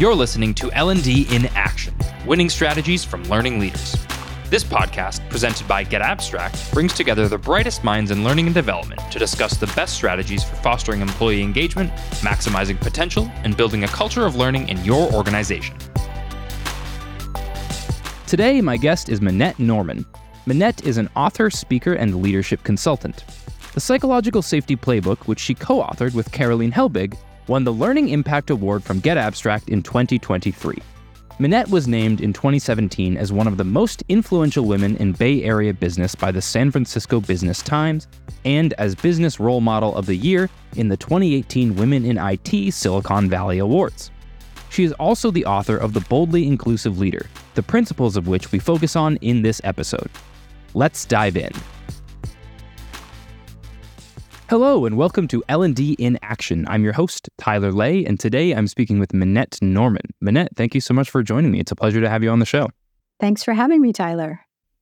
You're listening to L&D in Action, winning strategies from learning leaders. This podcast, presented by Get Abstract, brings together the brightest minds in learning and development to discuss the best strategies for fostering employee engagement, maximizing potential, and building a culture of learning in your organization. Today, my guest is Minette Norman. Minette is an author, speaker, and leadership consultant. The Psychological Safety Playbook, which she co authored with Karolin Helbig, won the Learning Impact Award from Get Abstract in 2023. Minette was named in 2017 as one of the most influential women in Bay Area business by the San Francisco Business Times and as Business Role Model of the Year in the 2018 Women in IT Silicon Valley Awards. She is also the author of The Boldly Inclusive Leader, the principles of which we focus on in this episode. Let's dive in. Hello and welcome to L&D in Action. I'm your host, Tyler Lay, and today I'm speaking with Minette Norman. Minette, thank you so much for joining me. It's a pleasure to have you on the show. Thanks for having me, Tyler.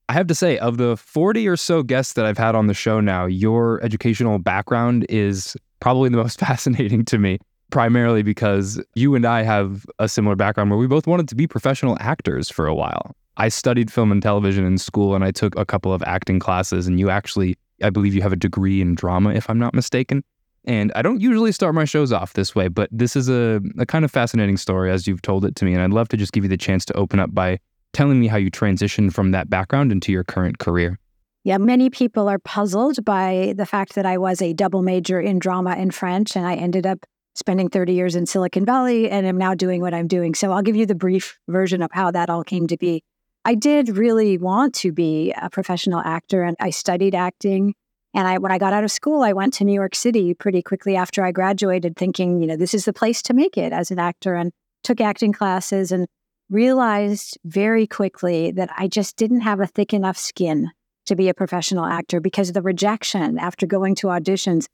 I have to say, of the 40 or so guests that I've had on the show now, your educational background is probably the most fascinating to me, primarily because you and I have a similar background where we both wanted to be professional actors for a while. I studied film and television in school and I took a couple of acting classes, and you actually I believe you have a degree in drama, if I'm not mistaken. And I don't usually start my shows off this way, but this is a, a kind of fascinating story as you've told it to me. And I'd love to just give you the chance to open up by telling me how you transitioned from that background into your current career. Yeah, many people are puzzled by the fact that I was a double major in drama and French, and I ended up spending 30 years in Silicon Valley and am now doing what I'm doing. So I'll give you the brief version of how that all came to be. I did really want to be a professional actor and I studied acting. And I, when I got out of school, I went to New York City pretty quickly after I graduated, thinking, you know, this is the place to make it as an actor, and took acting classes and realized very quickly that I just didn't have a thick enough skin to be a professional actor because the rejection after going to auditions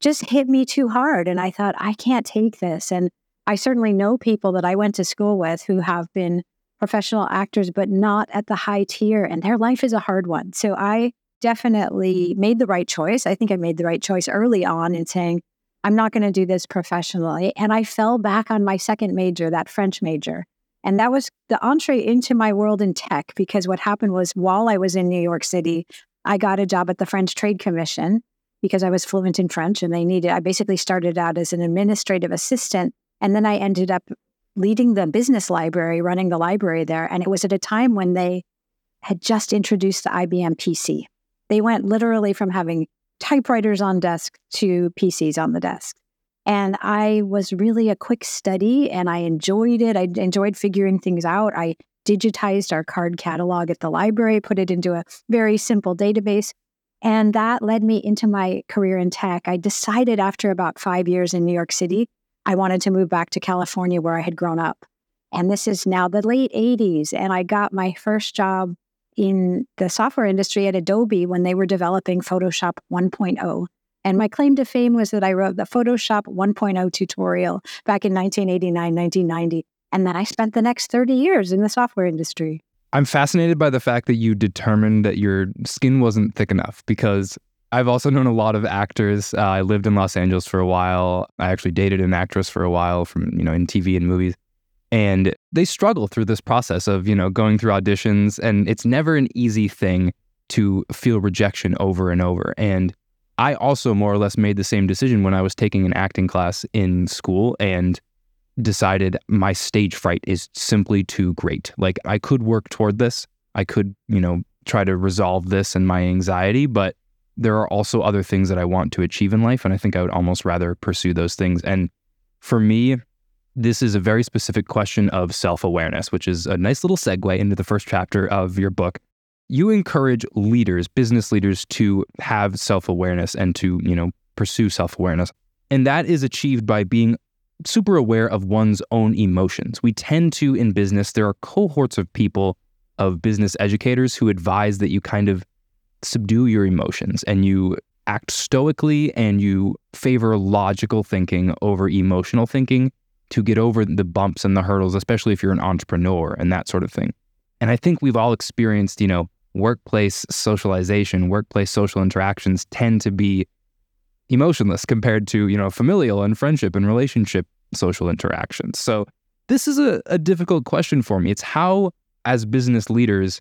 just hit me too hard. And I thought, I can't take this. And I certainly know people that I went to school with who have been professional actors, but not at the high tier. And their life is a hard one. So I definitely made the right choice. I think I made the right choice early on in saying, I'm not going to do this professionally. And I fell back on my second major, that French major. And that was the entree into my world in tech because what happened was while I was in New York City, I got a job at the French Trade Commission because I was fluent in French and they needed, I basically started out as an administrative assistant. And then I ended up leading the business library, running the library there. And it was at a time when they had just introduced the IBM PC. They went literally from having typewriters on desk to PCs on the desk. And I was really a quick study and I enjoyed it. I enjoyed figuring things out. I digitized our card catalog at the library, put it into a very simple database. And that led me into my career in tech. I decided after about five years in New York City, I wanted to move back to California where I had grown up. And this is now the late 80s. And I got my first job in the software industry at Adobe when they were developing Photoshop 1.0. And my claim to fame was that I wrote the Photoshop 1.0 tutorial back in 1989, 1990. And then I spent the next 30 years in the software industry. I'm fascinated by the fact that you determined that your skin wasn't thick enough because I've also known a lot of actors. Uh, I lived in Los Angeles for a while. I actually dated an actress for a while from, you know, in TV and movies and they struggle through this process of you know going through auditions and it's never an easy thing to feel rejection over and over and i also more or less made the same decision when i was taking an acting class in school and decided my stage fright is simply too great like i could work toward this i could you know try to resolve this and my anxiety but there are also other things that i want to achieve in life and i think i would almost rather pursue those things and for me this is a very specific question of self awareness, which is a nice little segue into the first chapter of your book. You encourage leaders, business leaders, to have self awareness and to, you know, pursue self awareness. And that is achieved by being super aware of one's own emotions. We tend to, in business, there are cohorts of people, of business educators who advise that you kind of subdue your emotions and you act stoically and you favor logical thinking over emotional thinking to get over the bumps and the hurdles, especially if you're an entrepreneur and that sort of thing. And I think we've all experienced, you know, workplace socialization, workplace social interactions tend to be emotionless compared to, you know, familial and friendship and relationship social interactions. So this is a, a difficult question for me. It's how, as business leaders,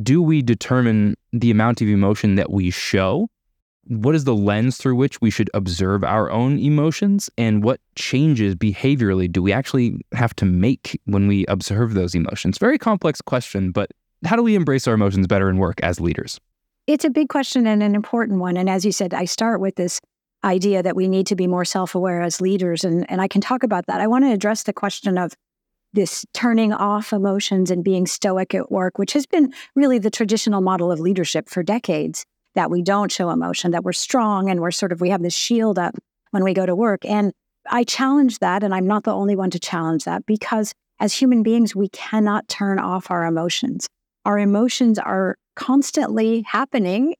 do we determine the amount of emotion that we show? What is the lens through which we should observe our own emotions? And what changes behaviorally do we actually have to make when we observe those emotions? Very complex question, but how do we embrace our emotions better in work as leaders? It's a big question and an important one. And as you said, I start with this idea that we need to be more self aware as leaders. And, and I can talk about that. I want to address the question of this turning off emotions and being stoic at work, which has been really the traditional model of leadership for decades that we don't show emotion, that we're strong and we're sort of, we have this shield up when we go to work. And I challenge that. And I'm not the only one to challenge that because as human beings, we cannot turn off our emotions. Our emotions are constantly happening,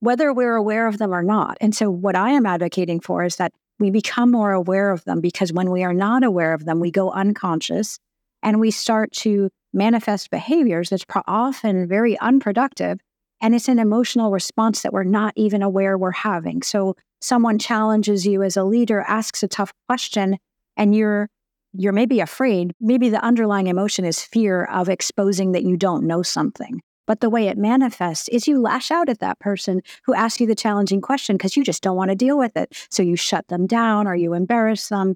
whether we're aware of them or not. And so, what I am advocating for is that we become more aware of them because when we are not aware of them, we go unconscious and we start to manifest behaviors that's often very unproductive. And it's an emotional response that we're not even aware we're having. So, someone challenges you as a leader, asks a tough question, and you're you're maybe afraid. Maybe the underlying emotion is fear of exposing that you don't know something. But the way it manifests is you lash out at that person who asks you the challenging question because you just don't want to deal with it. So you shut them down or you embarrass them.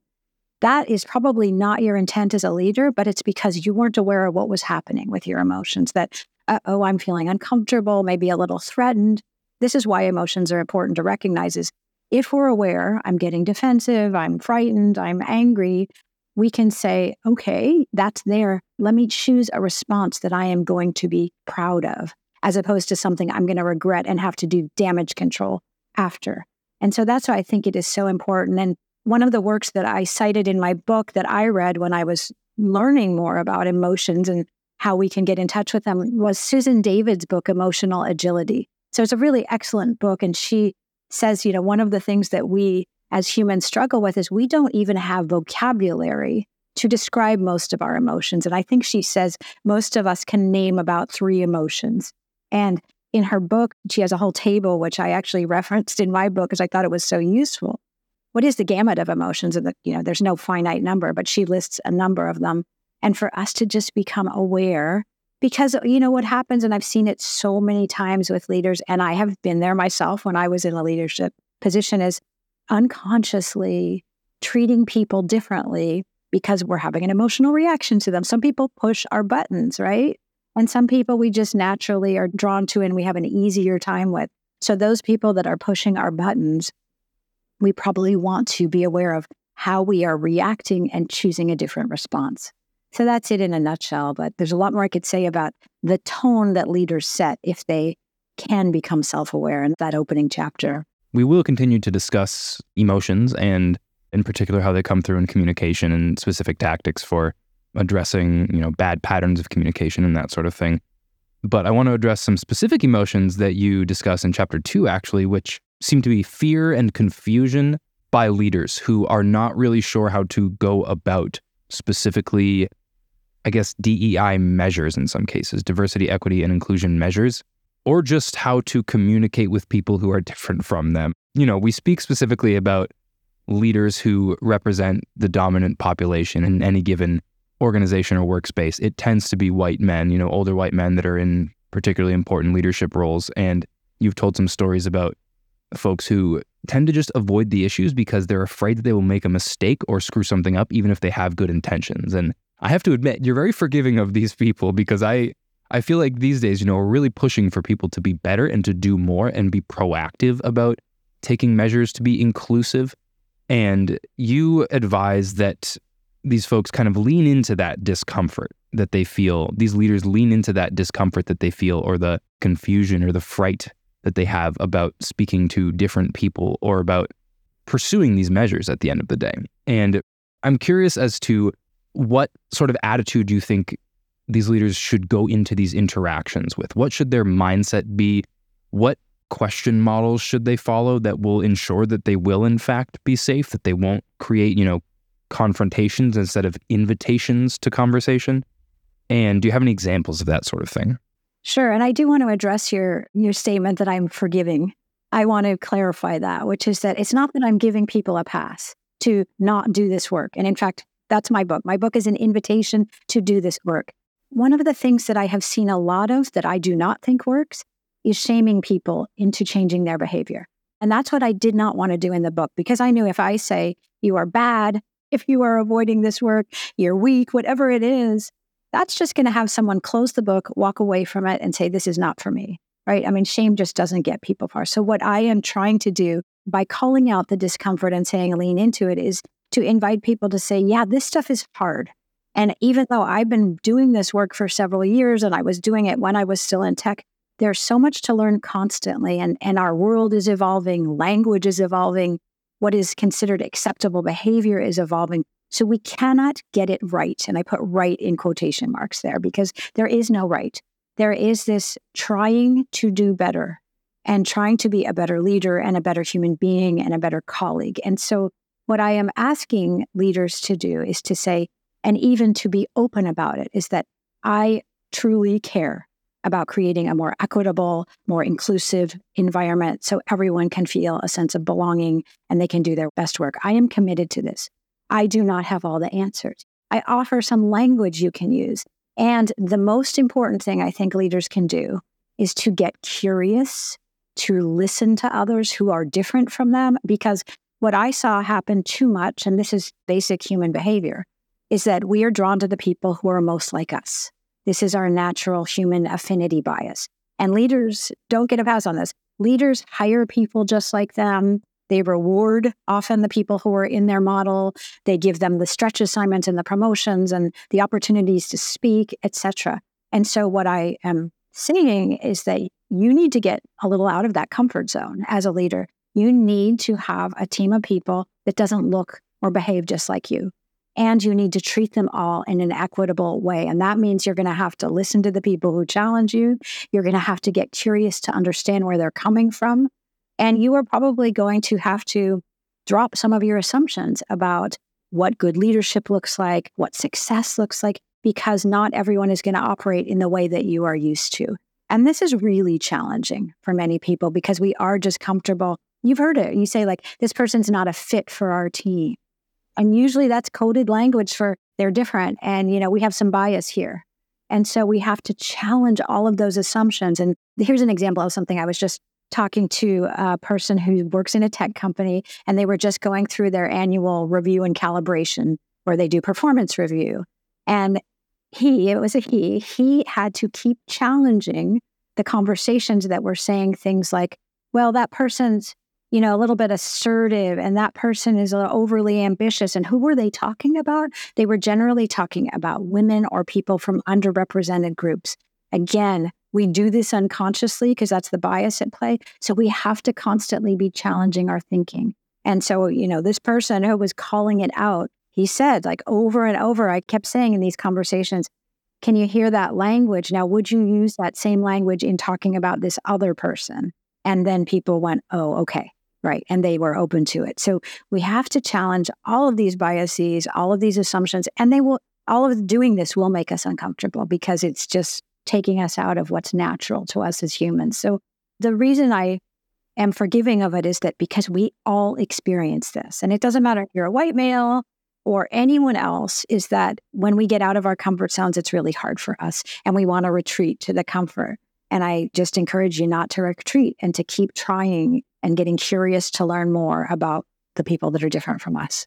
That is probably not your intent as a leader, but it's because you weren't aware of what was happening with your emotions that, oh, I'm feeling uncomfortable, maybe a little threatened. This is why emotions are important to recognize is if we're aware, I'm getting defensive, I'm frightened, I'm angry, we can say, okay, that's there. Let me choose a response that I am going to be proud of, as opposed to something I'm going to regret and have to do damage control after. And so that's why I think it is so important. And one of the works that I cited in my book that I read when I was learning more about emotions and how we can get in touch with them was Susan David's book, Emotional Agility. So it's a really excellent book. And she says, you know, one of the things that we as humans struggle with is we don't even have vocabulary to describe most of our emotions. And I think she says most of us can name about three emotions. And in her book, she has a whole table, which I actually referenced in my book because I thought it was so useful. What is the gamut of emotions? And you know, there's no finite number, but she lists a number of them. And for us to just become aware, because you know what happens, and I've seen it so many times with leaders, and I have been there myself when I was in a leadership position, is unconsciously treating people differently because we're having an emotional reaction to them. Some people push our buttons, right? And some people we just naturally are drawn to and we have an easier time with. So, those people that are pushing our buttons, we probably want to be aware of how we are reacting and choosing a different response. So, that's it in a nutshell. But there's a lot more I could say about the tone that leaders set if they can become self aware in that opening chapter. We will continue to discuss emotions and, in particular, how they come through in communication and specific tactics for addressing, you know, bad patterns of communication and that sort of thing. But I want to address some specific emotions that you discuss in chapter two, actually, which seem to be fear and confusion by leaders who are not really sure how to go about specifically, I guess, DEI measures in some cases, diversity, equity, and inclusion measures or just how to communicate with people who are different from them. You know, we speak specifically about leaders who represent the dominant population in any given organization or workspace. It tends to be white men, you know, older white men that are in particularly important leadership roles. And you've told some stories about folks who tend to just avoid the issues because they're afraid that they will make a mistake or screw something up, even if they have good intentions. And I have to admit, you're very forgiving of these people because I I feel like these days, you know, we're really pushing for people to be better and to do more and be proactive about taking measures to be inclusive. And you advise that these folks kind of lean into that discomfort that they feel. These leaders lean into that discomfort that they feel, or the confusion or the fright that they have about speaking to different people or about pursuing these measures at the end of the day. And I'm curious as to what sort of attitude you think these leaders should go into these interactions with? What should their mindset be? What question models should they follow that will ensure that they will in fact be safe, that they won't create, you know, confrontations instead of invitations to conversation? And do you have any examples of that sort of thing? Sure, and I do want to address your your statement that I'm forgiving. I want to clarify that, which is that it's not that I'm giving people a pass to not do this work. And in fact, That's my book. My book is an invitation to do this work. One of the things that I have seen a lot of that I do not think works is shaming people into changing their behavior. And that's what I did not want to do in the book because I knew if I say you are bad, if you are avoiding this work, you're weak, whatever it is, that's just going to have someone close the book, walk away from it, and say, This is not for me. Right. I mean, shame just doesn't get people far. So, what I am trying to do by calling out the discomfort and saying lean into it is to invite people to say, Yeah, this stuff is hard. And even though I've been doing this work for several years and I was doing it when I was still in tech, there's so much to learn constantly. And, and our world is evolving, language is evolving, what is considered acceptable behavior is evolving. So we cannot get it right. And I put right in quotation marks there because there is no right. There is this trying to do better and trying to be a better leader and a better human being and a better colleague. And so, what I am asking leaders to do is to say, and even to be open about it, is that I truly care about creating a more equitable, more inclusive environment so everyone can feel a sense of belonging and they can do their best work. I am committed to this. I do not have all the answers. I offer some language you can use. And the most important thing I think leaders can do is to get curious, to listen to others who are different from them. Because what I saw happen too much, and this is basic human behavior, is that we are drawn to the people who are most like us. This is our natural human affinity bias. And leaders don't get a pass on this. Leaders hire people just like them. They reward often the people who are in their model. They give them the stretch assignments and the promotions and the opportunities to speak, etc. And so what I am saying is that you need to get a little out of that comfort zone as a leader. You need to have a team of people that doesn't look or behave just like you. And you need to treat them all in an equitable way. And that means you're going to have to listen to the people who challenge you. You're going to have to get curious to understand where they're coming from. And you are probably going to have to drop some of your assumptions about what good leadership looks like, what success looks like, because not everyone is going to operate in the way that you are used to. And this is really challenging for many people because we are just comfortable. You've heard it. You say, like, this person's not a fit for our team. And usually that's coded language for they're different. And, you know, we have some bias here. And so we have to challenge all of those assumptions. And here's an example of something I was just talking to a person who works in a tech company, and they were just going through their annual review and calibration where they do performance review. And he, it was a he, he had to keep challenging the conversations that were saying things like, well, that person's, you know, a little bit assertive and that person is uh, overly ambitious. And who were they talking about? They were generally talking about women or people from underrepresented groups. Again, we do this unconsciously because that's the bias at play. So we have to constantly be challenging our thinking. And so, you know, this person who was calling it out, he said, like over and over, I kept saying in these conversations, can you hear that language? Now, would you use that same language in talking about this other person? And then people went, oh, okay, right. And they were open to it. So we have to challenge all of these biases, all of these assumptions, and they will, all of doing this will make us uncomfortable because it's just taking us out of what's natural to us as humans. So the reason I am forgiving of it is that because we all experience this, and it doesn't matter if you're a white male or anyone else, is that when we get out of our comfort zones, it's really hard for us and we want to retreat to the comfort. And I just encourage you not to retreat and to keep trying and getting curious to learn more about the people that are different from us.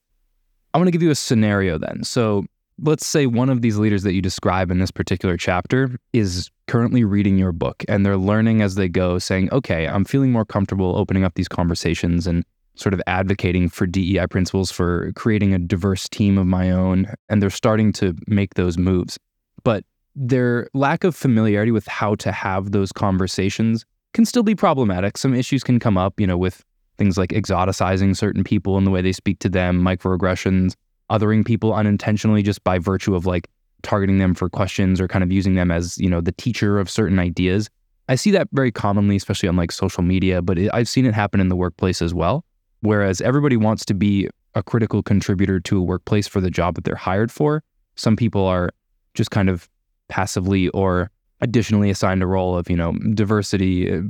I want to give you a scenario then. So let's say one of these leaders that you describe in this particular chapter is currently reading your book and they're learning as they go, saying, okay, I'm feeling more comfortable opening up these conversations and sort of advocating for DEI principles, for creating a diverse team of my own. And they're starting to make those moves. But their lack of familiarity with how to have those conversations can still be problematic. Some issues can come up, you know, with things like exoticizing certain people in the way they speak to them, microaggressions, othering people unintentionally just by virtue of like targeting them for questions or kind of using them as, you know, the teacher of certain ideas. I see that very commonly, especially on like social media, but it, I've seen it happen in the workplace as well. Whereas everybody wants to be a critical contributor to a workplace for the job that they're hired for, some people are just kind of passively or additionally assigned a role of, you know, diversity uh,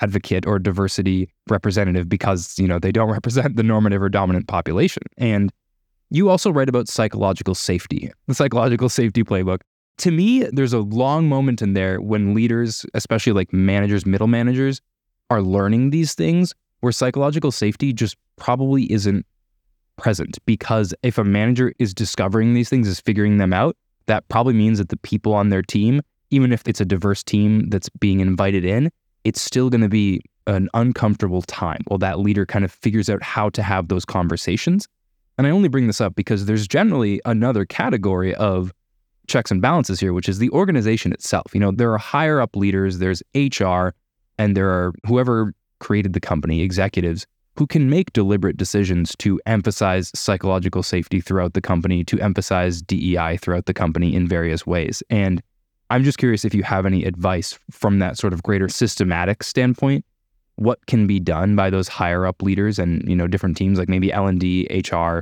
advocate or diversity representative because, you know, they don't represent the normative or dominant population. And You also write about psychological safety, the psychological safety playbook. To me, there's a long moment in there when leaders, especially like managers, middle managers, are learning these things where psychological safety just probably isn't present because if a manager is discovering these things, is figuring them out, that probably means that the people on their team, even if it's a diverse team that's being invited in, it's still going to be an uncomfortable time while that leader kind of figures out how to have those conversations. And I only bring this up because there's generally another category of checks and balances here, which is the organization itself. You know, there are higher up leaders, there's HR, and there are whoever created the company, executives, who can make deliberate decisions to emphasize psychological safety throughout the company, to emphasize DEI throughout the company in various ways. And I'm just curious if you have any advice from that sort of greater systematic standpoint what can be done by those higher up leaders and you know different teams like maybe L&D, HR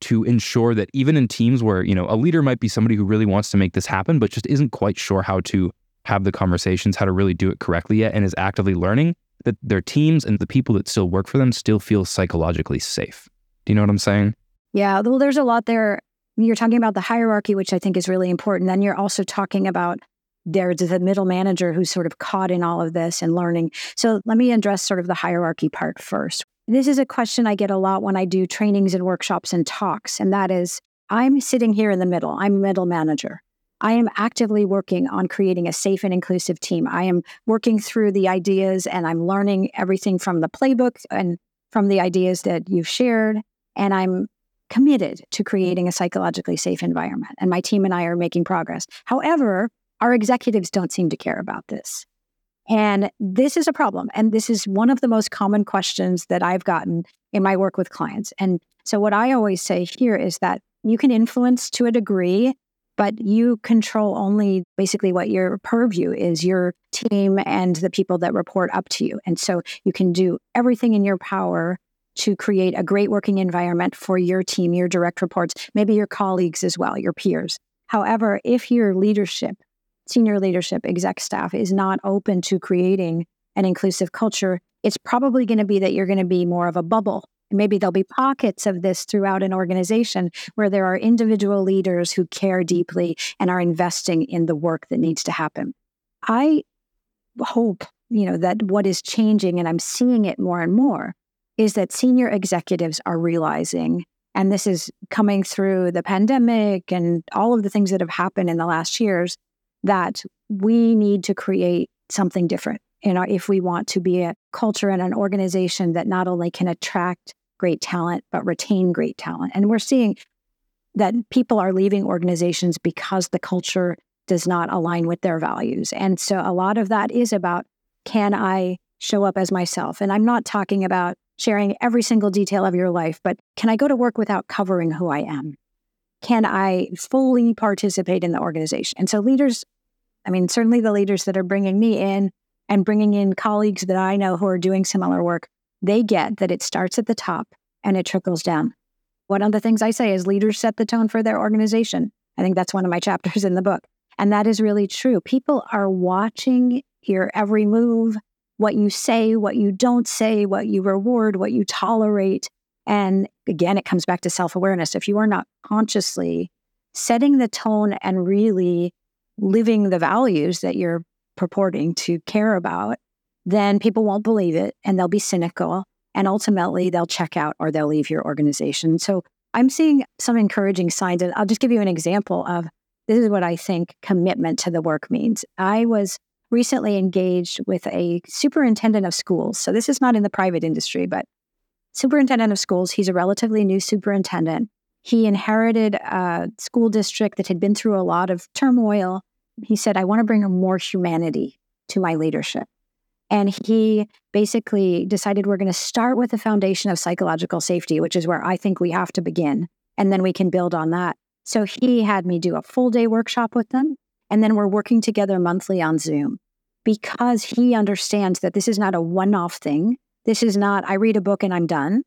to ensure that even in teams where you know a leader might be somebody who really wants to make this happen but just isn't quite sure how to have the conversations how to really do it correctly yet and is actively learning that their teams and the people that still work for them still feel psychologically safe. Do you know what I'm saying? Yeah, well there's a lot there. You're talking about the hierarchy which I think is really important. Then you're also talking about there's the middle manager who's sort of caught in all of this and learning. So let me address sort of the hierarchy part first. This is a question I get a lot when I do trainings and workshops and talks, and that is I'm sitting here in the middle. I'm a middle manager. I am actively working on creating a safe and inclusive team. I am working through the ideas and I'm learning everything from the playbook and from the ideas that you've shared. And I'm committed to creating a psychologically safe environment. And my team and I are making progress. However, our executives don't seem to care about this. And this is a problem. And this is one of the most common questions that I've gotten in my work with clients. And so, what I always say here is that you can influence to a degree, but you control only basically what your purview is your team and the people that report up to you. And so, you can do everything in your power to create a great working environment for your team, your direct reports, maybe your colleagues as well, your peers. However, if your leadership senior leadership, exec staff is not open to creating an inclusive culture, it's probably going to be that you're going to be more of a bubble. Maybe there'll be pockets of this throughout an organization where there are individual leaders who care deeply and are investing in the work that needs to happen. I hope, you know, that what is changing, and I'm seeing it more and more, is that senior executives are realizing, and this is coming through the pandemic and all of the things that have happened in the last years, that we need to create something different. You know if we want to be a culture and an organization that not only can attract great talent but retain great talent. And we're seeing that people are leaving organizations because the culture does not align with their values. And so a lot of that is about can i show up as myself? And i'm not talking about sharing every single detail of your life but can i go to work without covering who i am can I fully participate in the organization? And so leaders, I mean, certainly the leaders that are bringing me in and bringing in colleagues that I know who are doing similar work, they get that it starts at the top and it trickles down. One of the things I say is leaders set the tone for their organization. I think that's one of my chapters in the book. And that is really true. People are watching your every move, what you say, what you don't say, what you reward, what you tolerate. And again, it comes back to self awareness. If you are not consciously setting the tone and really living the values that you're purporting to care about, then people won't believe it and they'll be cynical. And ultimately, they'll check out or they'll leave your organization. So I'm seeing some encouraging signs. And I'll just give you an example of this is what I think commitment to the work means. I was recently engaged with a superintendent of schools. So this is not in the private industry, but superintendent of schools. He's a relatively new superintendent. He inherited a school district that had been through a lot of turmoil. He said, I want to bring more humanity to my leadership. And he basically decided we're going to start with the foundation of psychological safety, which is where I think we have to begin. And then we can build on that. So he had me do a full day workshop with them. And then we're working together monthly on Zoom because he understands that this is not a one off thing. This is not, I read a book and I'm done.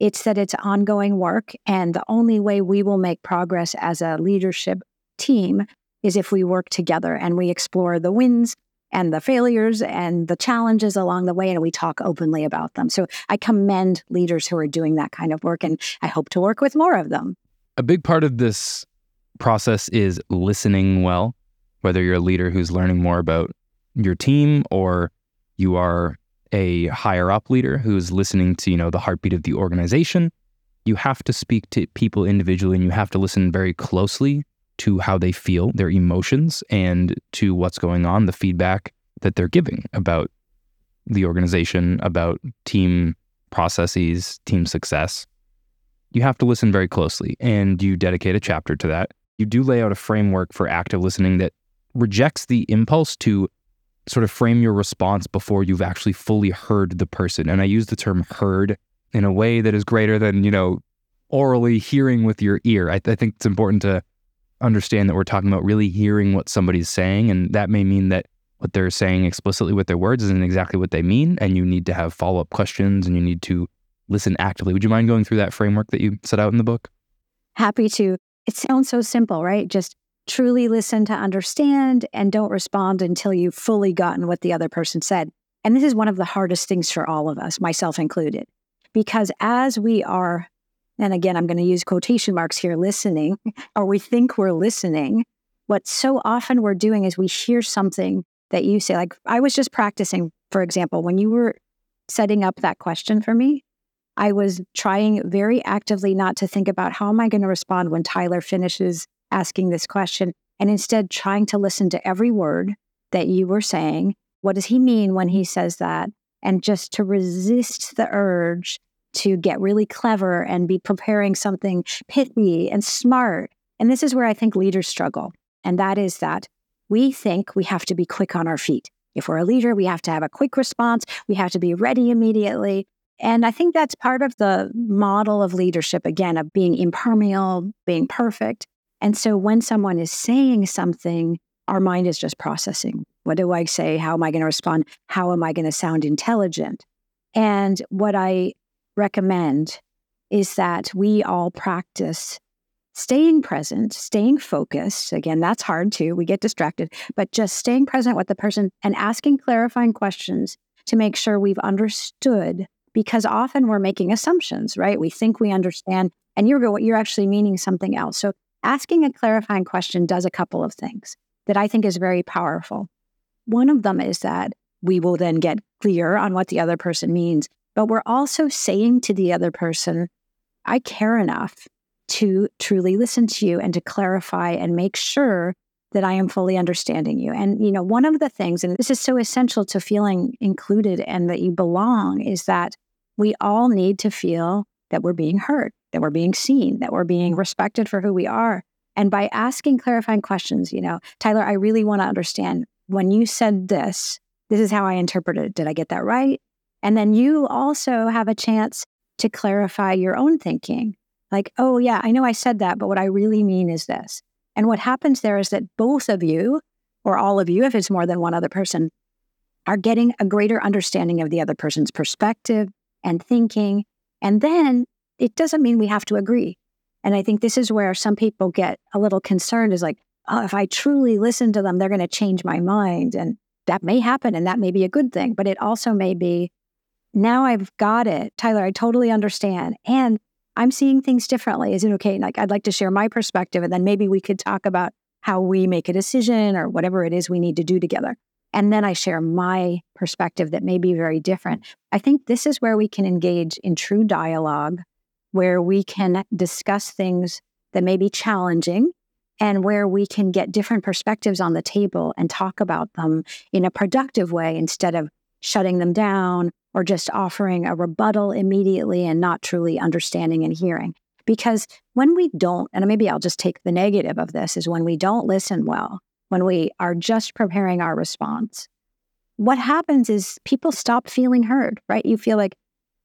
It's that it's ongoing work. And the only way we will make progress as a leadership team is if we work together and we explore the wins and the failures and the challenges along the way and we talk openly about them. So I commend leaders who are doing that kind of work and I hope to work with more of them. a big part of this process is listening well, whether you're a leader who's learning more about your team or you are a higher up leader who's listening to, you know, the heartbeat of the organization. You have to speak to people individually and you have to listen very closely to how they feel, their emotions, and to what's going on, the feedback that they're giving about the organization, about team processes, team success. You have to listen very closely and you dedicate a chapter to that. You do lay out a framework for active listening that rejects the impulse to sort of frame your response before you've actually fully heard the person. And I use the term heard in a way that is greater than, you know, orally hearing with your ear. I, I think it's important to understand that we're talking about really hearing what somebody's saying. And that may mean that what they're saying explicitly with their words isn't exactly what they mean. And you need to have follow up questions and you need to listen actively. Would you mind going through that framework that you set out in the book? Happy to. It sounds so simple, right? Just truly listen to understand and don't respond until you've fully gotten what the other person said. And this is one of the hardest things for all of us, myself included, because as we are, and again, I'm going to use quotation marks here, listening, or we think we're listening, what so often we're doing is we hear something that you say, like, I was just practicing, for example, when you were setting up that question for me, I was trying very actively not to think about how am I going to respond when Tyler finishes asking this question and instead trying to listen to every word that you were saying. What does he mean when he says that? And just to resist the urge to get really clever and be preparing something pithy and smart. And this is where I think leaders struggle. And that is that we think we have to be quick on our feet. If we're a leader, we have to have a quick response. We have to be ready immediately. And I think that's part of the model of leadership, again, of being impermeable, being perfect. And so when someone is saying something, our mind is just processing. What do I say? How am I going to respond? How am I going to sound intelligent? And what I recommend is that we all practice staying present, staying focused. Again, that's hard too. We get distracted, but just staying present with the person and asking clarifying questions to make sure we've understood because often we're making assumptions, right? We think we understand and you're you're actually meaning something else. So asking a clarifying question does a couple of things that I think is very powerful. One of them is that we will then get clear on what the other person means, but we're also saying to the other person, I care enough to truly listen to you and to clarify and make sure that I am fully understanding you. And, you know, one of the things, and this is so essential to feeling included and that you belong, is that we all need to feel that we're being heard that we're being seen, that we're being respected for who we are. And by asking clarifying questions, you know, Tyler, I really want to understand when you said this, this is how I interpreted it. Did I get that right? And then you also have a chance to clarify your own thinking. Like, oh, yeah, I know I said that, but what I really mean is this. And what happens there is that both of you, or all of you, if it's more than one other person, are getting a greater understanding of the other person's perspective and thinking. And then it doesn't mean we have to agree. And I think this is where some people get a little concerned is like, oh, if I truly listen to them, they're going to change my mind. And that may happen and that may be a good thing, but it also may be now I've got it. Tyler, I totally understand. And I'm seeing things differently. Is it okay? Like, I'd like to share my perspective, and then maybe we could talk about how we make a decision or whatever it is we need to do together. And then I share my perspective that may be very different. I think this is where we can engage in true dialogue where we can discuss things that may be challenging and where we can get different perspectives on the table and talk about them in a productive way instead of shutting them down or just offering a rebuttal immediately and not truly understanding and hearing. Because when we don't, and maybe I'll just take the negative of this, is when we don't listen well, when we are just preparing our response, what happens is people stop feeling heard, right? You feel like,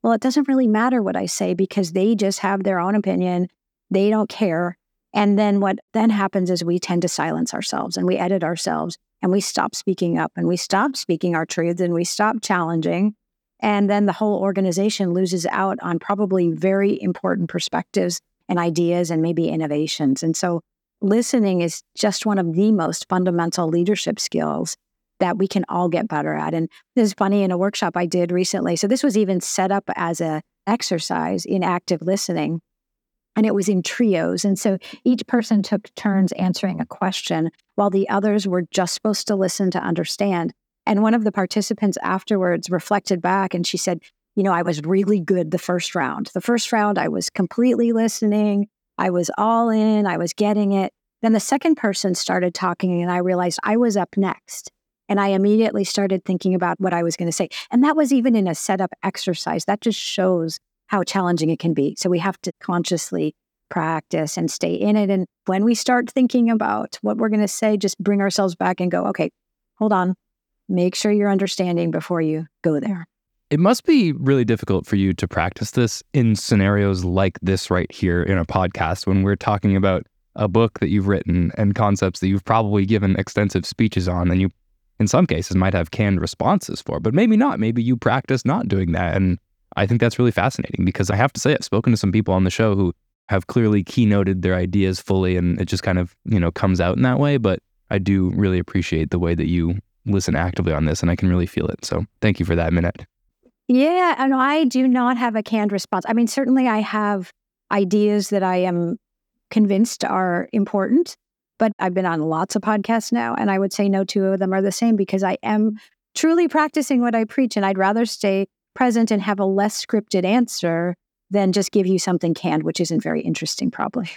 well, it doesn't really matter what I say because they just have their own opinion. They don't care. And then what then happens is we tend to silence ourselves and we edit ourselves and we stop speaking up and we stop speaking our truths and we stop challenging. And then the whole organization loses out on probably very important perspectives and ideas and maybe innovations. And so listening is just one of the most fundamental leadership skills that we can all get better at. And this is funny in a workshop I did recently. So this was even set up as a exercise in active listening. and it was in trios. And so each person took turns answering a question while the others were just supposed to listen to understand. And one of the participants afterwards reflected back and she said, You know, I was really good the first round. The first round, I was completely listening. I was all in, I was getting it. Then the second person started talking, and I realized I was up next. And I immediately started thinking about what I was going to say. And that was even in a setup exercise. That just shows how challenging it can be. So we have to consciously practice and stay in it. And when we start thinking about what we're going to say, just bring ourselves back and go, okay, hold on. Make sure you're understanding before you go there. It must be really difficult for you to practice this in scenarios like this right here in a podcast when we're talking about a book that you've written and concepts that you've probably given extensive speeches on and you in some cases might have canned responses for but maybe not. Maybe you practice not doing that. And i think that's really fascinating because i have to say i've spoken to some people on the show who have clearly keynoted their ideas fully and it just kind of you know comes out in that way. But i do really appreciate the way that you listen actively on this and i can really feel it. So thank you for that Minette yeah, and I do not have a canned response. I mean, certainly I have ideas that I am convinced are important, but I've been on lots of podcasts now, and I would say no two of them are the same because I am truly practicing what I preach, and I'd rather stay present and have a less scripted answer than just give you something canned, which isn't very interesting, probably.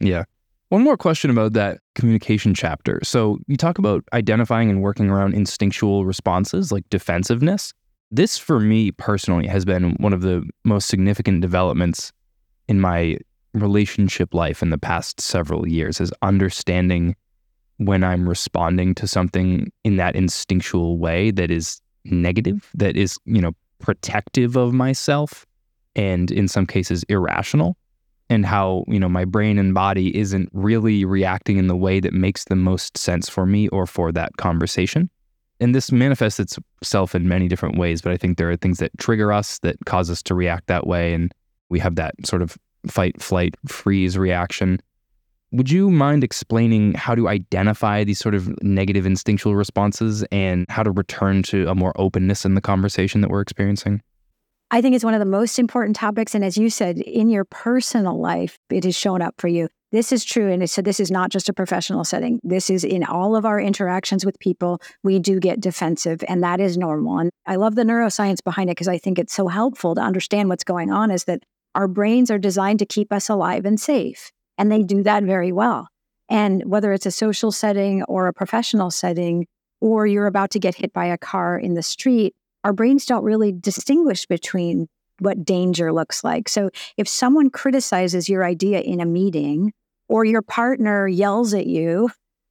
Yeah. One more question about that communication chapter. So, you talk about identifying and working around instinctual responses like defensiveness. This, for me personally, has been one of the most significant developments in my relationship life in the past several years is understanding when I'm responding to something in that instinctual way that is negative, that is, you know, protective of myself and in some cases irrational and how, you know, my brain and body isn't really reacting in the way that makes the most sense for me or for that conversation and this manifests itself in many different ways, but I think there are things that trigger us that cause us to react that way. And we have that sort of fight, flight, freeze reaction. Would you mind explaining how to identify these sort of negative instinctual responses and how to return to a more openness in the conversation that we're experiencing? I think it's one of the most important topics. And as you said, in your personal life, it has shown up for you. This is true. And so this is not just a professional setting. This is in all of our interactions with people. We do get defensive, and that is normal. And I love the neuroscience behind it because I think it's so helpful to understand what's going on is that our brains are designed to keep us alive and safe. And they do that very well. And whether it's a social setting or a professional setting, or you're about to get hit by a car in the street, our brains don't really distinguish between what danger looks like. So if someone criticizes your idea in a meeting, or your partner yells at you,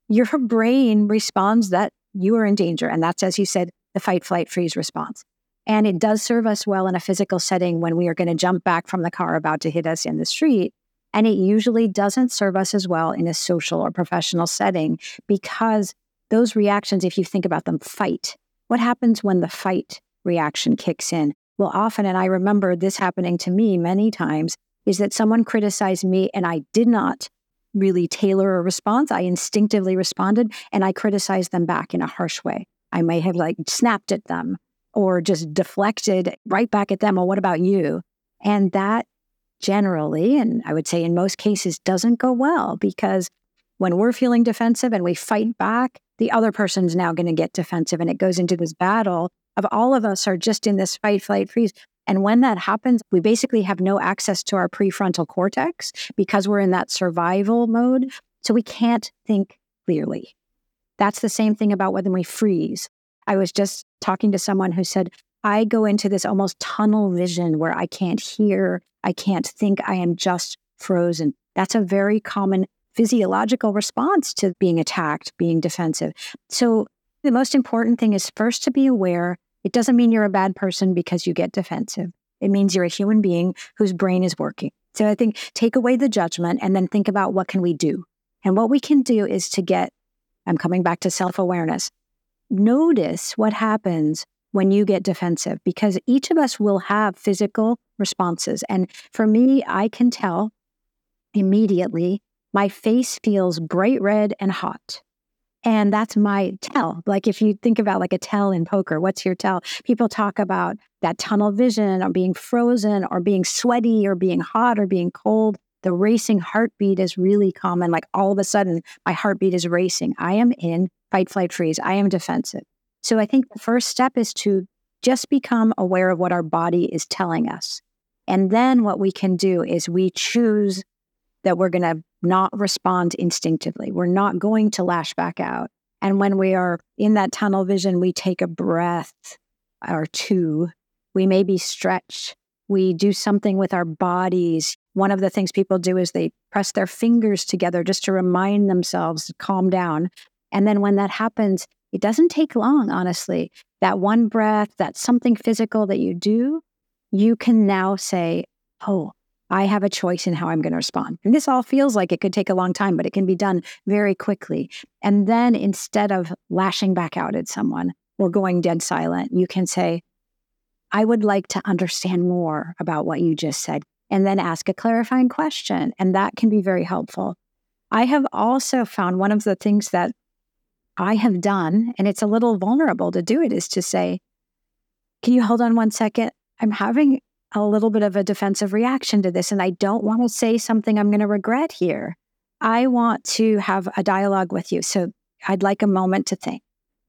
your brain responds that you are in danger. And that's, as you said, the fight, flight, freeze response. And it does serve us well in a physical setting when we are going to jump back from the car about to hit us in the street. And it usually doesn't serve us as well in a social or professional setting because those reactions, if you think about them, fight. What happens when the fight reaction kicks in? Well, often, and I remember this happening to me many times, is that someone criticized me and I did not really tailor a response. I instinctively responded and I criticized them back in a harsh way. I may have like snapped at them or just deflected right back at them. Well, what about you? And that generally, and I would say in most cases, doesn't go well because when we're feeling defensive and we fight back, the other person's now going to get defensive and it goes into this battle of all of us are just in this fight, flight, freeze. And when that happens, we basically have no access to our prefrontal cortex because we're in that survival mode. So we can't think clearly. That's the same thing about when we freeze. I was just talking to someone who said, I go into this almost tunnel vision where I can't hear, I can't think, I am just frozen. That's a very common physiological response to being attacked, being defensive. So the most important thing is first to be aware it doesn't mean you're a bad person because you get defensive. It means you're a human being whose brain is working. So I think take away the judgment and then think about what can we do? And what we can do is to get I'm coming back to self-awareness. Notice what happens when you get defensive because each of us will have physical responses. And for me, I can tell immediately my face feels bright red and hot. And that's my tell. Like if you think about like a tell in poker, what's your tell? People talk about that tunnel vision or being frozen or being sweaty or being hot or being cold. The racing heartbeat is really common. Like all of a sudden, my heartbeat is racing. I am in fight, flight, freeze. I am defensive. So I think the first step is to just become aware of what our body is telling us. And then what we can do is we choose that we're going to not respond instinctively. We're not going to lash back out. And when we are in that tunnel vision, we take a breath or two. We maybe stretch. We do something with our bodies. One of the things people do is they press their fingers together just to remind themselves to calm down. And then when that happens, it doesn't take long, honestly. That one breath, that something physical that you do, you can now say, Oh, I have a choice in how I'm going to respond. And this all feels like it could take a long time, but it can be done very quickly. And then instead of lashing back out at someone or going dead silent, you can say, I would like to understand more about what you just said, and then ask a clarifying question. And that can be very helpful. I have also found one of the things that I have done, and it's a little vulnerable to do it, is to say, Can you hold on one second? I'm having a little bit of a defensive reaction to this, and I don't want to say something I'm going to regret here. I want to have a dialogue with you. So I'd like a moment to think.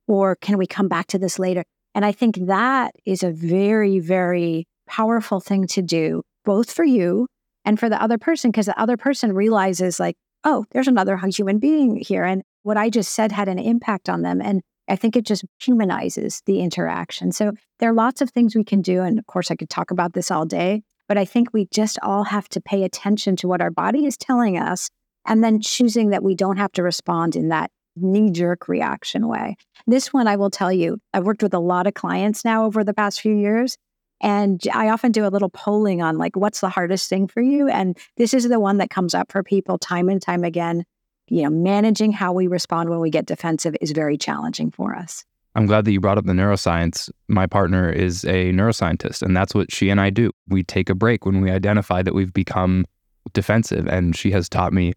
Or can we come back to this later? And I think that is a very, very powerful thing to do, both for you and for the other person, because the other person realizes, like, oh, there's another human being here. And what I just said had an impact on them. And I think it just humanizes the interaction. So there are lots of things we can do. And of course, I could talk about this all day, but I think we just all have to pay attention to what our body is telling us and then choosing that we don't have to respond in that knee jerk reaction way. This one, I will tell you, I've worked with a lot of clients now over the past few years. And I often do a little polling on like, what's the hardest thing for you? And this is the one that comes up for people time and time again you know, managing how we respond when we get defensive is very challenging for us. I'm glad that you brought up the neuroscience. My partner is a neuroscientist, and that's what she and I do. We take a break when we identify that we've become defensive, and she has taught me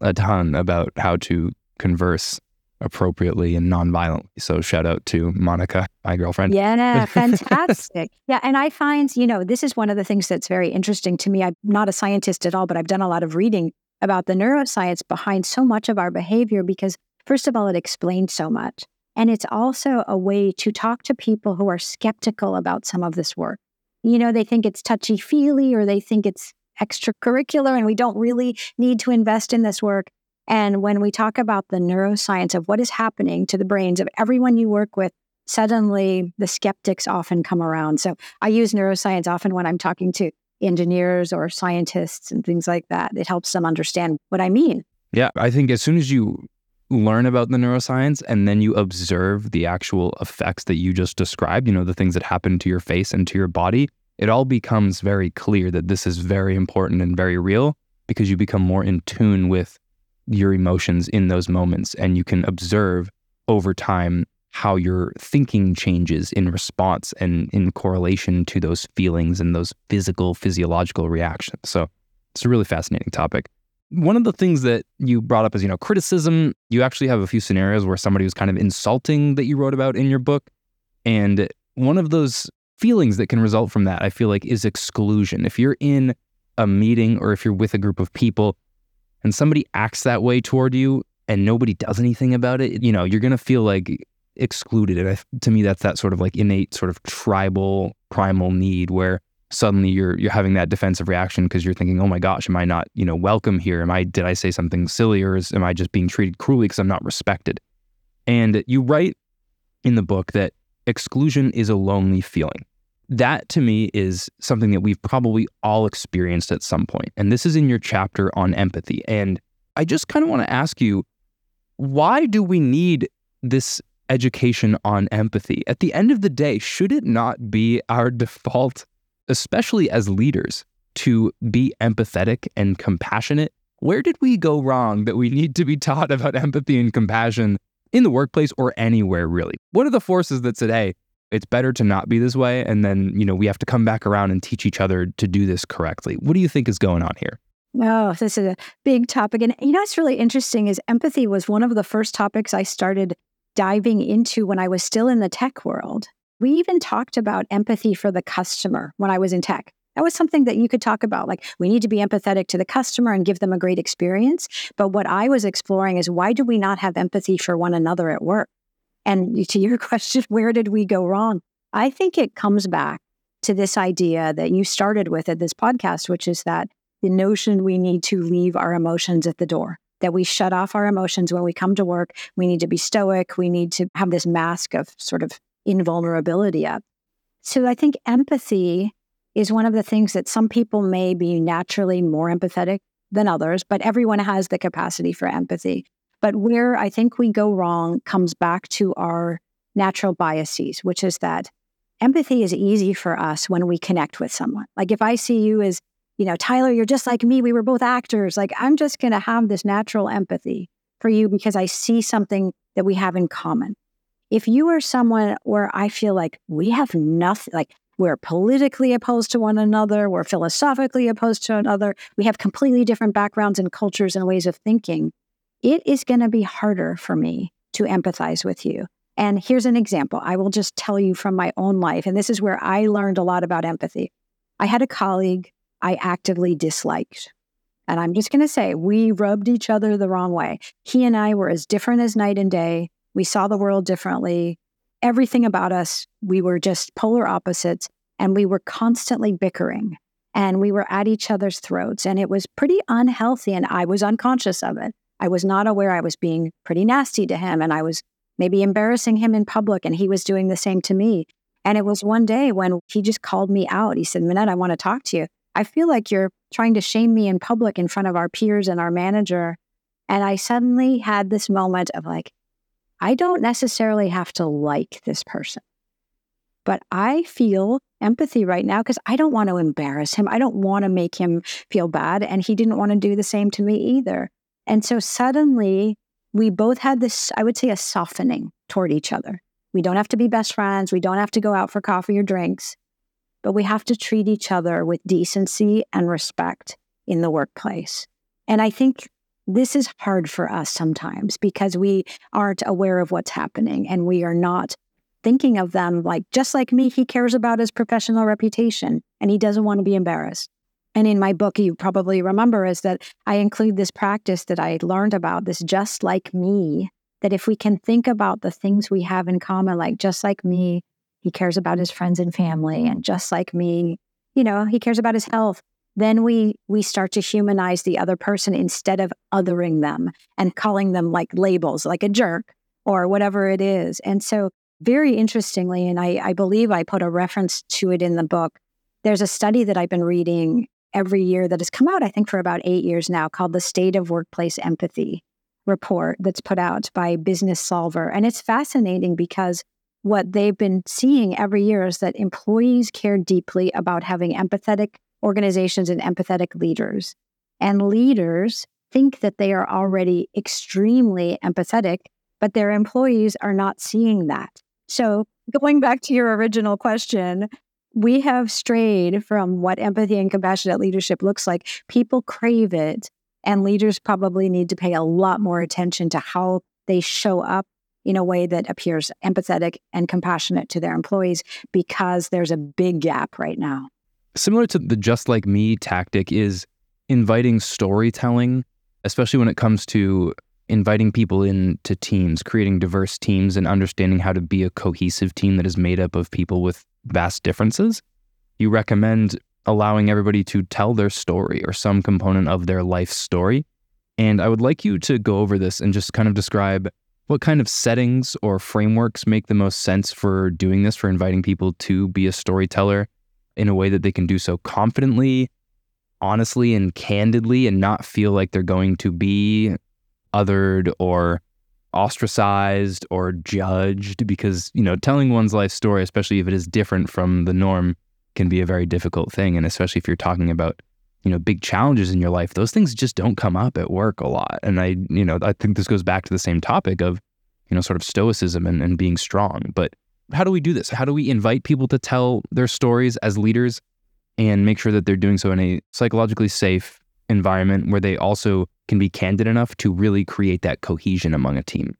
a ton about how to converse appropriately and non-violently. So shout out to Monica, my girlfriend. Yeah, fantastic. yeah, and I find, you know, this is one of the things that's very interesting to me. I'm not a scientist at all, but I've done a lot of reading about the neuroscience behind so much of our behavior because, first of all, it explains so much. And it's also a way to talk to people who are skeptical about some of this work. You know, they think it's touchy feely or they think it's extracurricular and we don't really need to invest in this work. And when we talk about the neuroscience of what is happening to the brains of everyone you work with, suddenly the skeptics often come around. So I use neuroscience often when I'm talking to engineers or scientists and things like that. It helps them understand what I mean. Yeah, I think as soon as you learn about the neuroscience and then you observe the actual effects that you just described, you know, the things that happen to your face and to your body, it all becomes very clear that this is very important and very real because you become more in tune with your emotions in those moments and you can observe over time how your thinking changes in response and in correlation to those feelings and those physical, physiological reactions. So it's a really fascinating topic. One of the things that you brought up is, you know, criticism. You actually have a few scenarios where somebody was kind of insulting that you wrote about in your book. And one of those feelings that can result from that, I feel like, is exclusion. If you're in a meeting or if you're with a group of people and somebody acts that way toward you and nobody does anything about it, you know, you're going to feel like excluded. And I, to me, that's that sort of like innate sort of tribal primal need where suddenly you're you're having that defensive reaction because you're thinking, oh my gosh, am I not you know welcome here? Am I did I say something silly or is, am I just being treated cruelly because I'm not respected? And you write in the book that exclusion is a lonely feeling. That to me is something that we've probably all experienced at some point. And this is in your chapter on empathy. And I just kind of want to ask you, why do we need this education on empathy. At the end of the day, should it not be our default, especially as leaders, to be empathetic and compassionate? Where did we go wrong that we need to be taught about empathy and compassion in the workplace or anywhere really? What are the forces that said, hey, it's better to not be this way and then, you know, we have to come back around and teach each other to do this correctly. What do you think is going on here? Oh, this is a big topic. And you know what's really interesting is empathy was one of the first topics I started diving into when I was still in the tech world. We even talked about empathy for the customer when I was in tech. That was something that you could talk about. Like, we need to be empathetic to the customer and give them a great experience. But what I was exploring is why do we not have empathy for one another at work? And to your question, where did we go wrong? I think it comes back to this idea that you started with at this podcast, which is that the notion we need to leave our emotions at the door, that we shut off our emotions when we come to work. We need to be stoic. We need to have this mask of sort of invulnerability up. So I think empathy is one of the things that some people may be naturally more empathetic than others, but everyone has the capacity for empathy. But where I think we go wrong comes back to our natural biases, which is that empathy is easy for us when we connect with someone. Like if I see you as, you know, Tyler, you're just like me, we were both actors, like I'm just going to have this natural empathy for you because I see something that we have in common. If you are someone where I feel like we have nothing, like we're politically opposed to one another. We're philosophically opposed to another. We have completely different backgrounds and cultures and ways of thinking. It is going to be harder for me to empathize with you. And here's an example. I will just tell you from my own life. And this is where I learned a lot about empathy. I had a colleague I actively disliked. And I'm just going to say, we rubbed each other the wrong way. He and I were as different as night and day. We saw the world differently everything about us, we were just polar opposites and we were constantly bickering and we were at each other's throats. And it was pretty unhealthy. And I was unconscious of it. I was not aware I was being pretty nasty to him and I was maybe embarrassing him in public and he was doing the same to me. And it was one day when he just called me out. He said, Minette, I want to talk to you. I feel like you're trying to shame me in public in front of our peers and our manager. And I suddenly had this moment of like, I don't necessarily have to like this person, but I feel empathy right now because I don't want to embarrass him. I don't want to make him feel bad. And he didn't want to do the same to me either. And so suddenly we both had this, I would say, a softening toward each other. We don't have to be best friends. We don't have to go out for coffee or drinks, but we have to treat each other with decency and respect in the workplace. And I think this is hard for us sometimes because we aren't aware of what's happening and we are not thinking of them like just like me he cares about his professional reputation and he doesn't want to be embarrassed and in my book you probably remember is that i include this practice that i learned about this just like me that if we can think about the things we have in common like just like me he cares about his friends and family and just like me you know he cares about his health then we we start to humanize the other person instead of othering them and calling them like labels like a jerk or whatever it is. And so very interestingly and I, I believe i put a reference to it in the book there's a study that i've been reading every year that has come out i think for about eight years now called the state of workplace empathy report that's put out by Businessolver and it's fascinating because what they've been seeing every year is that employees care deeply about having empathetic organizations and empathetic leaders. And leaders think that they are already extremely empathetic, but their employees are not seeing that. So, going back to your original question, we have strayed from what empathy and compassionate leadership looks like. People crave it, and leaders probably need to pay a lot more attention to how they show up in a way that appears empathetic and compassionate to their employees because there's a big gap right now. Similar to the just like me tactic is inviting storytelling, especially when it comes to inviting people into teams, creating diverse teams, and understanding how to be a cohesive team that is made up of people with vast differences. You recommend allowing everybody to tell their story or some component of their life story. And I would like you to go over this and just kind of describe what kind of settings or frameworks make the most sense for doing this, for inviting people to be a storyteller in a way that they can do so confidently, honestly, and candidly, and not feel like they're going to be othered or ostracized or judged because, you know, telling one's life story, especially if it is different from the norm, can be a very difficult thing. And especially if you're talking about, you know, big challenges in your life, those things just don't come up at work a lot. And I, you know, I think this goes back to the same topic of, you know, sort of stoicism and, and being strong. But how do we do this? How do we invite people to tell their stories as leaders and make sure that they're doing so in a psychologically safe environment where they also can be candid enough to really create that cohesion among a team?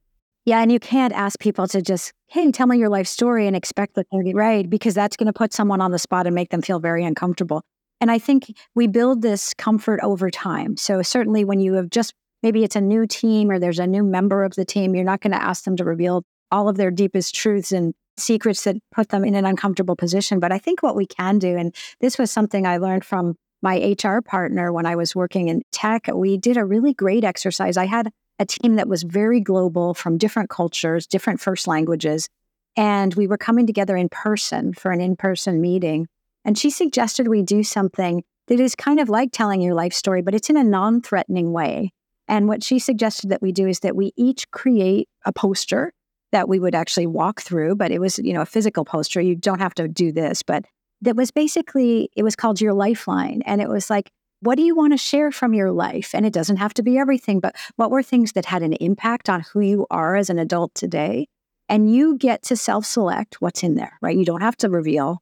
Yeah, and you can't ask people to just, hey, tell me your life story and expect that they're right, because that's going to put someone on the spot and make them feel very uncomfortable. And I think we build this comfort over time. So certainly when you have just maybe it's a new team or there's a new member of the team, you're not going to ask them to reveal all of their deepest truths and secrets that put them in an uncomfortable position. But I think what we can do, and this was something I learned from my HR partner when I was working in tech, we did a really great exercise. I had a team that was very global from different cultures, different first languages. And we were coming together in person for an in person meeting. And she suggested we do something that is kind of like telling your life story, but it's in a non threatening way. And what she suggested that we do is that we each create a poster that we would actually walk through, but it was, you know, a physical poster. You don't have to do this, but that was basically, it was called Your Lifeline. And it was like, what do you want to share from your life? And it doesn't have to be everything, but what were things that had an impact on who you are as an adult today? And you get to self select what's in there, right? You don't have to reveal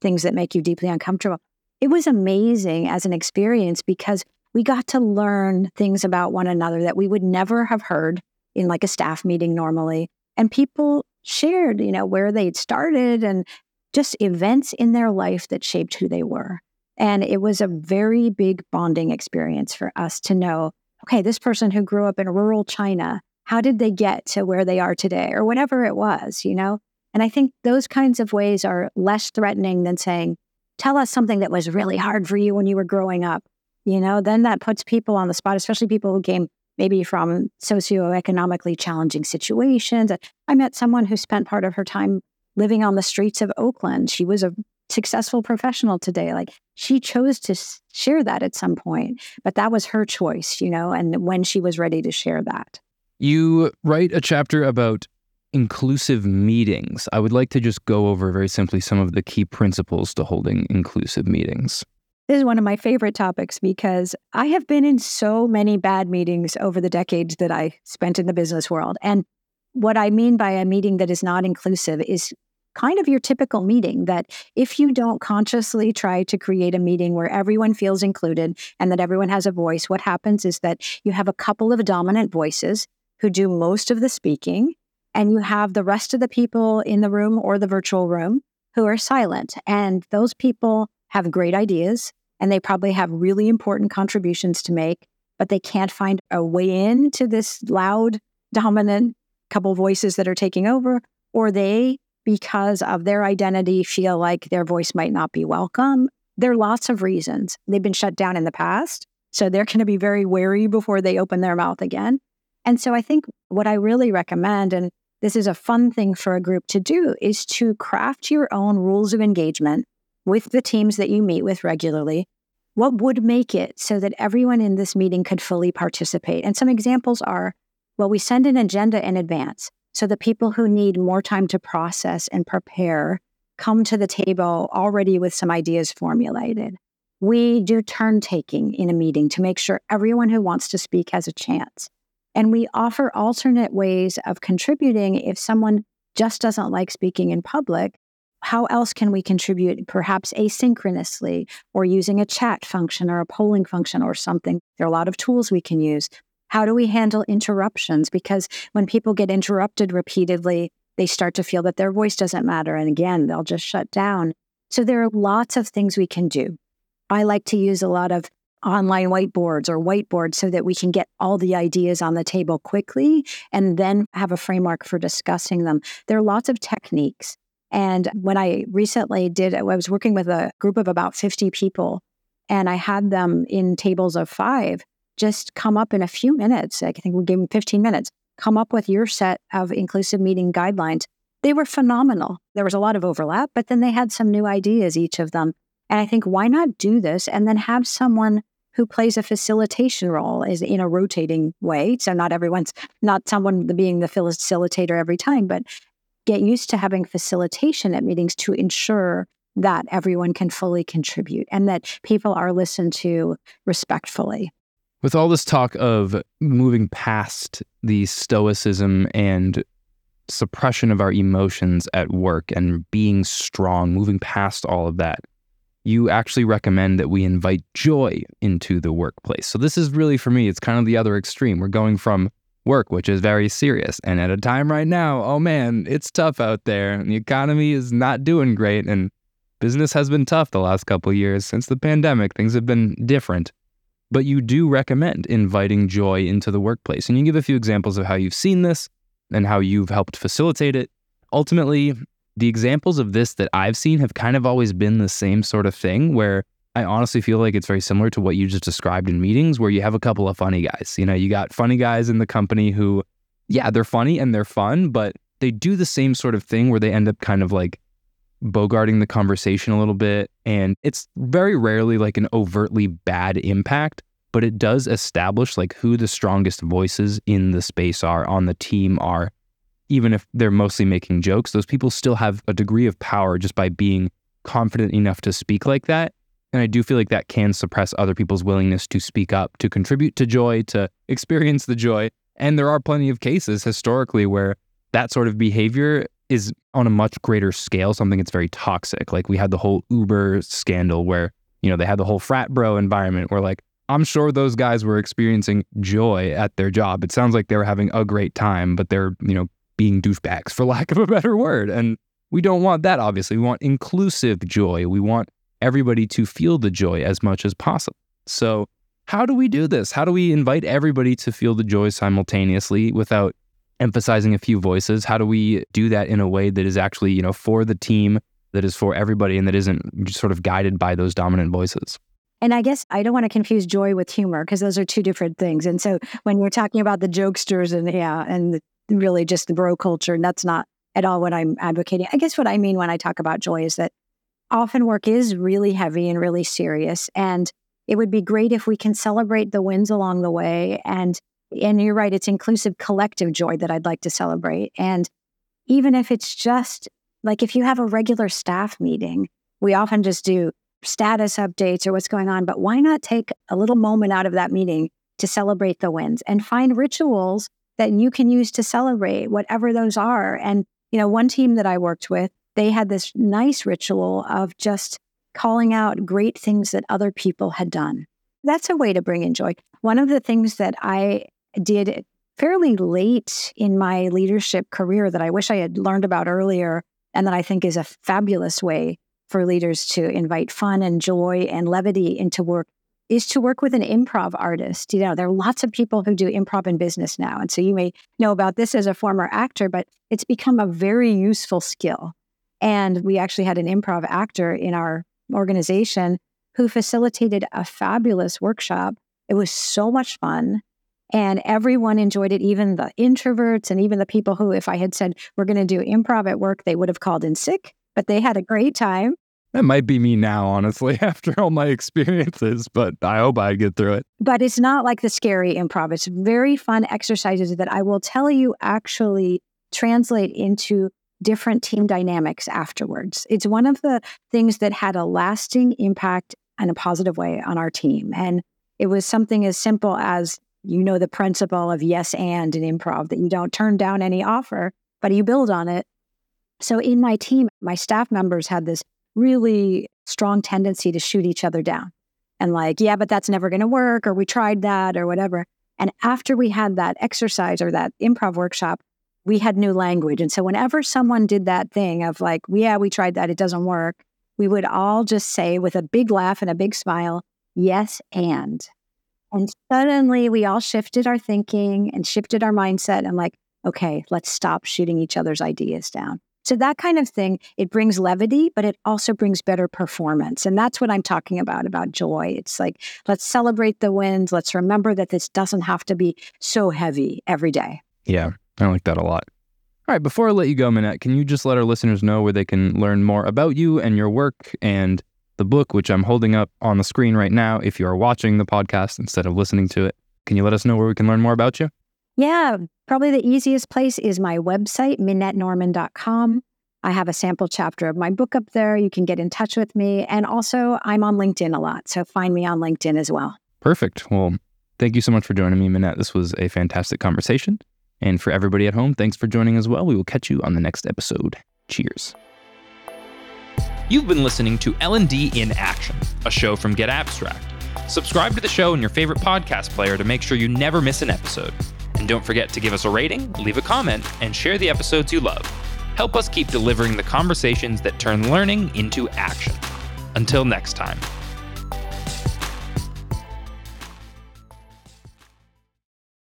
things that make you deeply uncomfortable. It was amazing as an experience because we got to learn things about one another that we would never have heard in like a staff meeting normally. And people shared, you know, where they'd started and just events in their life that shaped who they were. And it was a very big bonding experience for us to know okay, this person who grew up in rural China, how did they get to where they are today or whatever it was, you know? And I think those kinds of ways are less threatening than saying, tell us something that was really hard for you when you were growing up. You know, then that puts people on the spot, especially people who came maybe from socioeconomically challenging situations. I met someone who spent part of her time living on the streets of Oakland. She was a successful professional today. Like she chose to share that at some point, but that was her choice, you know, and when she was ready to share that. You write a chapter about inclusive meetings. I would like to just go over very simply some of the key principles to holding inclusive meetings. This is one of my favorite topics because I have been in so many bad meetings over the decades that I spent in the business world. And what I mean by a meeting that is not inclusive is kind of your typical meeting that if you don't consciously try to create a meeting where everyone feels included and that everyone has a voice, what happens is that you have a couple of dominant voices who do most of the speaking, and you have the rest of the people in the room or the virtual room who are silent. And those people have great ideas and they probably have really important contributions to make, but they can't find a way in to this loud, dominant couple voices that are taking over, or they, because of their identity, feel like their voice might not be welcome. There are lots of reasons. They've been shut down in the past. So they're going to be very wary before they open their mouth again. And so I think what I really recommend, and this is a fun thing for a group to do, is to craft your own rules of engagement with the teams that you meet with regularly, what would make it so that everyone in this meeting could fully participate? And some examples are well, we send an agenda in advance so the people who need more time to process and prepare come to the table already with some ideas formulated. We do turn taking in a meeting to make sure everyone who wants to speak has a chance. And we offer alternate ways of contributing if someone just doesn't like speaking in public how else can we contribute, perhaps asynchronously or using a chat function or a polling function or something? There are a lot of tools we can use. How do we handle interruptions? Because when people get interrupted repeatedly, they start to feel that their voice doesn't matter. And again, they'll just shut down. So there are lots of things we can do. I like to use a lot of online whiteboards or whiteboards so that we can get all the ideas on the table quickly and then have a framework for discussing them. There are lots of techniques. And when I recently did, I was working with a group of about 50 people, and I had them in tables of five just come up in a few minutes. I think we gave them 15 minutes, come up with your set of inclusive meeting guidelines. They were phenomenal. There was a lot of overlap, but then they had some new ideas, each of them. And I think, why not do this and then have someone who plays a facilitation role is in a rotating way. So not everyone's not someone being the facilitator every time, but get used to having facilitation at meetings to ensure that everyone can fully contribute and that people are listened to respectfully. With all this talk of moving past the stoicism and suppression of our emotions at work and being strong, moving past all of that, you actually recommend that we invite joy into the workplace. So, this is really for me, it's kind of the other extreme. We're going from work, which is very serious. And at a time right now, oh man, it's tough out there. The economy is not doing great. And business has been tough the last couple years since the pandemic. Things have been different. But you do recommend inviting joy into the workplace. And you give a few examples of how you've seen this and how you've helped facilitate it. Ultimately, the examples of this that I've seen have kind of always been the same sort of thing where I honestly feel like it's very similar to what you just described in meetings where you have a couple of funny guys. You know, you got funny guys in the company who, yeah, they're funny and they're fun, but they do the same sort of thing where they end up kind of like bogarting the conversation a little bit. And it's very rarely like an overtly bad impact, but it does establish like who the strongest voices in the space are, on the team are. Even if they're mostly making jokes, those people still have a degree of power just by being confident enough to speak like that. And I do feel like that can suppress other people's willingness to speak up, to contribute to joy, to experience the joy. And there are plenty of cases historically where that sort of behavior is on a much greater scale something that's very toxic. Like we had the whole Uber scandal where, you know, they had the whole frat bro environment where like I'm sure those guys were experiencing joy at their job. It sounds like they were having a great time, but they're, you know, being douchebags for lack of a better word. And we don't want that, obviously. We want inclusive joy. We want everybody to feel the joy as much as possible. So, how do we do this? How do we invite everybody to feel the joy simultaneously without emphasizing a few voices? How do we do that in a way that is actually, you know, for the team, that is for everybody, and that isn't sort of guided by those dominant voices? And I guess I don't want to confuse joy with humor because those are two different things. And so when we're talking about the jokesters and yeah, and really just the bro culture, and that's not at all what I'm advocating. I guess what I mean when I talk about joy is that often work is really heavy and really serious. And it would be great if we can celebrate the wins along the way. And and you're right, it's inclusive collective joy that I'd like to celebrate. And even if it's just like if you have a regular staff meeting, we often just do status updates or what's going on, but why not take a little moment out of that meeting to celebrate the wins and find rituals that you can use to celebrate whatever those are. And, you know, one team that I worked with, they had this nice ritual of just calling out great things that other people had done. That's a way to bring in joy. One of the things that I did fairly late in my leadership career that I wish I had learned about earlier and that I think is a fabulous way for leaders to invite fun and joy and levity into work is to work with an improv artist. You know, there are lots of people who do improv in business now. And so you may know about this as a former actor, but it's become a very useful skill. And we actually had an improv actor in our organization who facilitated a fabulous workshop. It was so much fun. And everyone enjoyed it, even the introverts and even the people who, if I had said, we're going to do improv at work, they would have called in sick but they had a great time. That might be me now, honestly, after all my experiences, but I hope I get through it. But it's not like the scary improv. It's very fun exercises that I will tell you actually translate into different team dynamics afterwards. It's one of the things that had a lasting impact in a positive way on our team. And it was something as simple as you know the principle of yes and in improv that you don't turn down any offer, but you build on it so in my team, my staff members had this really strong tendency to shoot each other down and like, yeah, but that's never going to work, or we tried that, or whatever. And after we had that exercise or that improv workshop, we had new language. And so whenever someone did that thing of like, yeah, we tried that, it doesn't work, we would all just say with a big laugh and a big smile, yes, and. And suddenly we all shifted our thinking and shifted our mindset and like, okay, let's stop shooting each other's ideas down. So that kind of thing, it brings levity, but it also brings better performance. And that's what I'm talking about, about joy. It's like, let's celebrate the wins. Let's remember that this doesn't have to be so heavy every day. Yeah, I like that a lot. All right, before I let you go, Minette, can you just let our listeners know where they can learn more about you and your work and the book, which I'm holding up on the screen right now if you are watching the podcast instead of listening to it? Can you let us know where we can learn more about you? Yeah, probably the easiest place is my website, minettenorman.com. I have a sample chapter of my book up there. You can get in touch with me. And also, I'm on LinkedIn a lot. So find me on LinkedIn as well. Perfect. Well, thank you so much for joining me, Minette. This was a fantastic conversation. And for everybody at home, thanks for joining as well. We will catch you on the next episode. Cheers. You've been listening to L&D in Action, a show from getAbstract. Subscribe to the show in your favorite podcast player to make sure you never miss an episode. And don't forget to give us a rating, leave a comment, and share the episodes you love. help us keep delivering the conversations that turn learning into action. Until next time.